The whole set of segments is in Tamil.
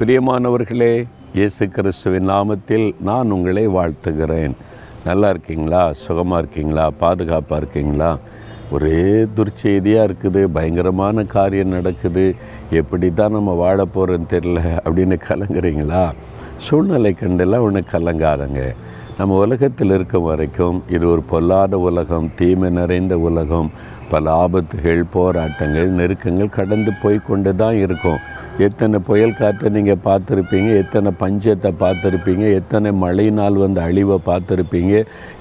பிரியமானவர்களே இயேசு கிறிஸ்துவின் நாமத்தில் நான் உங்களை வாழ்த்துகிறேன். நல்லா இருக்கீங்களா? சுகமாக இருக்கீங்களா? பாதுகாப்பாக இருக்கீங்களா? ஒரே துர்ச்செய்தியாக இருக்குது. பயங்கரமான காரியம் நடக்குது. எப்படி தான் நம்ம வாழ போகிறோன்னு தெரில அப்படின்னு கலங்குறீங்களா? சூழ்நிலை கண்டெல்லாம் ஒன்று கலங்காதங்க. நம்ம உலகத்தில் இருக்கும் வரைக்கும் இது ஒரு பொல்லாத உலகம் தீமை நிறைந்த உலகம். பல ஆபத்துகள் போராட்டங்கள் நெருக்கங்கள் கடந்து போய் கொண்டு தான் இருக்கும். எத்தனை புயல் காற்றை நீங்கள் பார்த்துருப்பீங்க எத்தனை பஞ்சத்தை பார்த்துருப்பீங்க எத்தனை மழையினால் வந்து அழிவை பார்த்துருப்பீங்க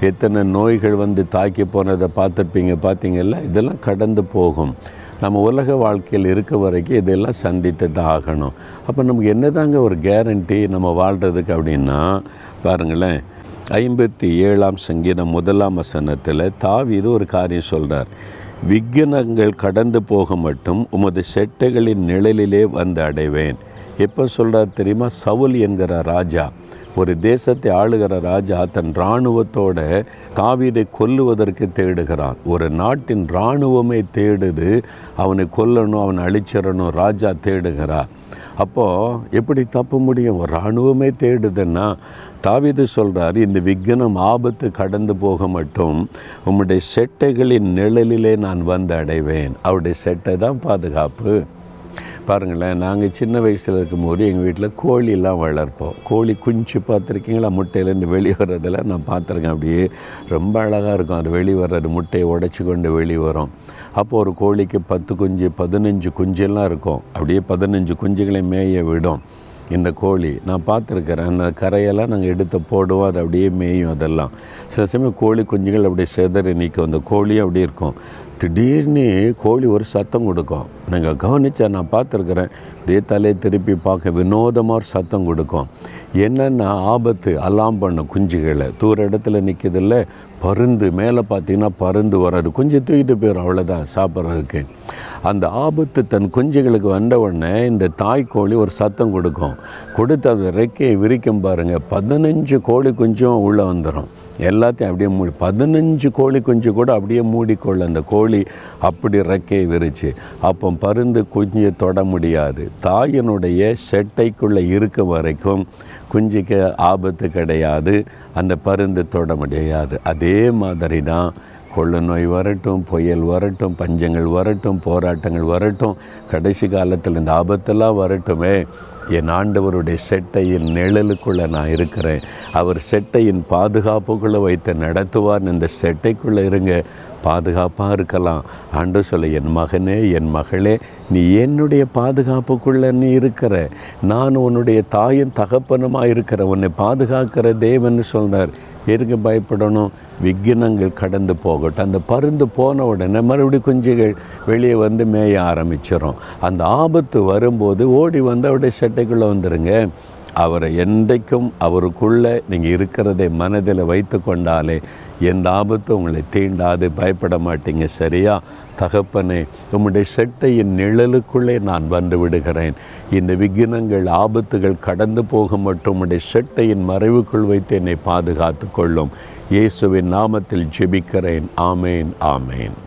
எத்தனை நோய்கள் வந்து தாக்கி போனதை பார்த்துருப்பீங்க பார்த்தீங்கல்ல இதெல்லாம் கடந்து போகும். நம்ம உலக வாழ்க்கையில் இருக்க வரைக்கும் இதெல்லாம் சந்தித்து தான் ஆகணும். அப்போ நமக்கு என்னதாங்க ஒரு கேரண்டி நம்ம வாழ்கிறதுக்கு அப்படின்னா பாருங்களேன் ஐம்பத்தி ஏழாம் சங்கீதம் முதலாம் வசனத்தில் இது ஒரு காரியம் சொல்கிறார் விக்னங்கள் கடந்து போக மட்டும் உமது செட்டைகளின் நிழலிலே வந்து அடைவேன். எப்போ சொல்கிறார் தெரியுமா? சவுல் என்கிற ராஜா ஒரு தேசத்தை ஆளுகிற ராஜா தன் இராணுவத்தோட தாவீதை கொல்லுவதற்கு தேடுகிறான். ஒரு நாட்டின் இராணுவமே தேடுது அவனை கொல்லணும் அவனை அழிச்சிடணும் ராஜா தேடுகிறார். அப்போது எப்படி தப்ப முடியும்? ஒரு இராணுவமே தேடுதுன்னா தாவிது சொல்கிறார் இந்த விக்னம் ஆபத்து கடந்து போக மட்டும் உம்முடைய செட்டைகளின் நிழலிலே நான் வந்து அடைவேன். அவருடைய செட்டை தான் பாதுகாப்பு. பாருங்களேன் நாங்கள் சின்ன வயசில் இருக்கும்போது எங்கள் வீட்டில் கோழிலாம் வளர்ப்போம். கோழி குஞ்சு பார்த்துருக்கீங்களா? முட்டையிலேருந்து வெளியே வர்றதெல்லாம் நான் பார்த்துருக்கேன். அப்படியே ரொம்ப அழகாக இருக்கும். அது வெளியே வர்றது முட்டையை உடச்சி கொண்டு வெளியே வரும். அப்போது ஒரு கோழிக்கு பத்து குஞ்சு பதினஞ்சு குஞ்செல்லாம் இருக்கும். அப்படியே பதினஞ்சு குஞ்சுகளை மேய விடும் இந்த கோழி. நான் பார்த்துருக்குறேன் அந்த கரையெல்லாம் நாங்கள் எடுத்து போடுவோம் அது அப்படியே மேயும் அதெல்லாம். சில சமயம் கோழி குஞ்சுகள் அப்படியே செதறி நிற்கும். அந்த கோழியும் அப்படி இருக்கும். திடீர்னு கோழி ஒரு சத்தம் கொடுக்கும். நீங்கள் கவனித்தா நான் பார்த்துருக்குறேன். இதே தலையை திருப்பி பார்க்க வினோதமாக ஒரு சத்தம் கொடுக்கும். என்னென்ன ஆபத்து அலாம் பண்ணும் குஞ்சுகளை தூர இடத்துல நிற்கிறதில்ல பருந்து மேலே பார்த்தீங்கன்னா பருந்து வராது. குஞ்சு தூக்கிட்டு போயிடும் அவ்வளோதான் சாப்பிட்றதுக்கு. அந்த ஆபத்து தன் குஞ்சுகளுக்கு வந்த உடனே இந்த தாய்க்கோழி ஒரு சத்தம் கொடுக்கும். கொடுத்து அந்த ரெக்கையை விரிக்கும் பாருங்கள் பதினஞ்சு கோழி குஞ்சும் உள்ளே வந்துடும் எல்லாத்தையும் அப்படியே மூடி பதினஞ்சு கோழி குஞ்சு கூட அப்படியே மூடிக்கொள்ள அந்த கோழி அப்படி ரெக்கையை விரிச்சு. அப்போ பருந்து குஞ்சு தொட முடியாது. தாயினுடைய செட்டைக்குள்ளே இருக்க வரைக்கும் குஞ்சுக்கு ஆபத்து கிடையாது. அந்த பருந்து தொட முடியாது. அதே மாதிரி தான் கொள்ள நோய் வரட்டும் புயல் வரட்டும் பஞ்சங்கள் வரட்டும் போராட்டங்கள் வரட்டும் கடைசி காலத்தில் இந்த ஆபத்தெல்லாம் வரட்டுமே. என் ஆண்டவருடைய செட்டையின் நிழலுக்குள்ளே நான் இருக்கிறேன். அவர் செட்டையின் பாதுகாப்புக்குள்ளே வைத்து நடத்துவார். இந்த செட்டைக்குள்ளே இருங்க. பாதுகாப்பாக இருக்கலாம். ஆண்டு சொல்ல என் மகனே என் மகளே நீ என்னுடைய பாதுகாப்புக்குள்ளே நீ இருக்கிற. நான் உன்னுடைய தாயின் தகப்பனுமாக இருக்கிற. உன்னை பாதுகாக்கிற தேவன் சொல்கிறார் எதுக்கு பயப்படணும்? விக்னங்கள் கடந்து போகட்டும். அந்த பருந்து போன உடனே மறுபடியும் குஞ்சுகள் வெளியே வந்து மேய ஆரம்பிச்சிடும் அந்த ஆபத்து வரும்போது ஓடி வந்து அவருடைய சட்டைக்குள்ளே வந்துடுங்க அவரை என்றைக்கும் அவருக்குள்ளே நீங்கள் இருக்கிறதை மனதில் வைத்து கொண்டாலே எந்த ஆபத்தும் உங்களை தீண்டாது பயப்பட மாட்டீங்க. சரியா? தகப்பனே உம்முடைய செட்டையின் நிழலுக்குள்ளே நான் வந்து விடுகிறேன். இந்த விக்னங்கள் ஆபத்துகள் கடந்து போக மட்டும் உடைய செட்டையின் மறைவுக்குள் வைத்து என்னை பாதுகாத்து கொள்ளும். இயேசுவின் நாமத்தில் ஜெபிக்கிறேன். ஆமேன் ஆமேன்.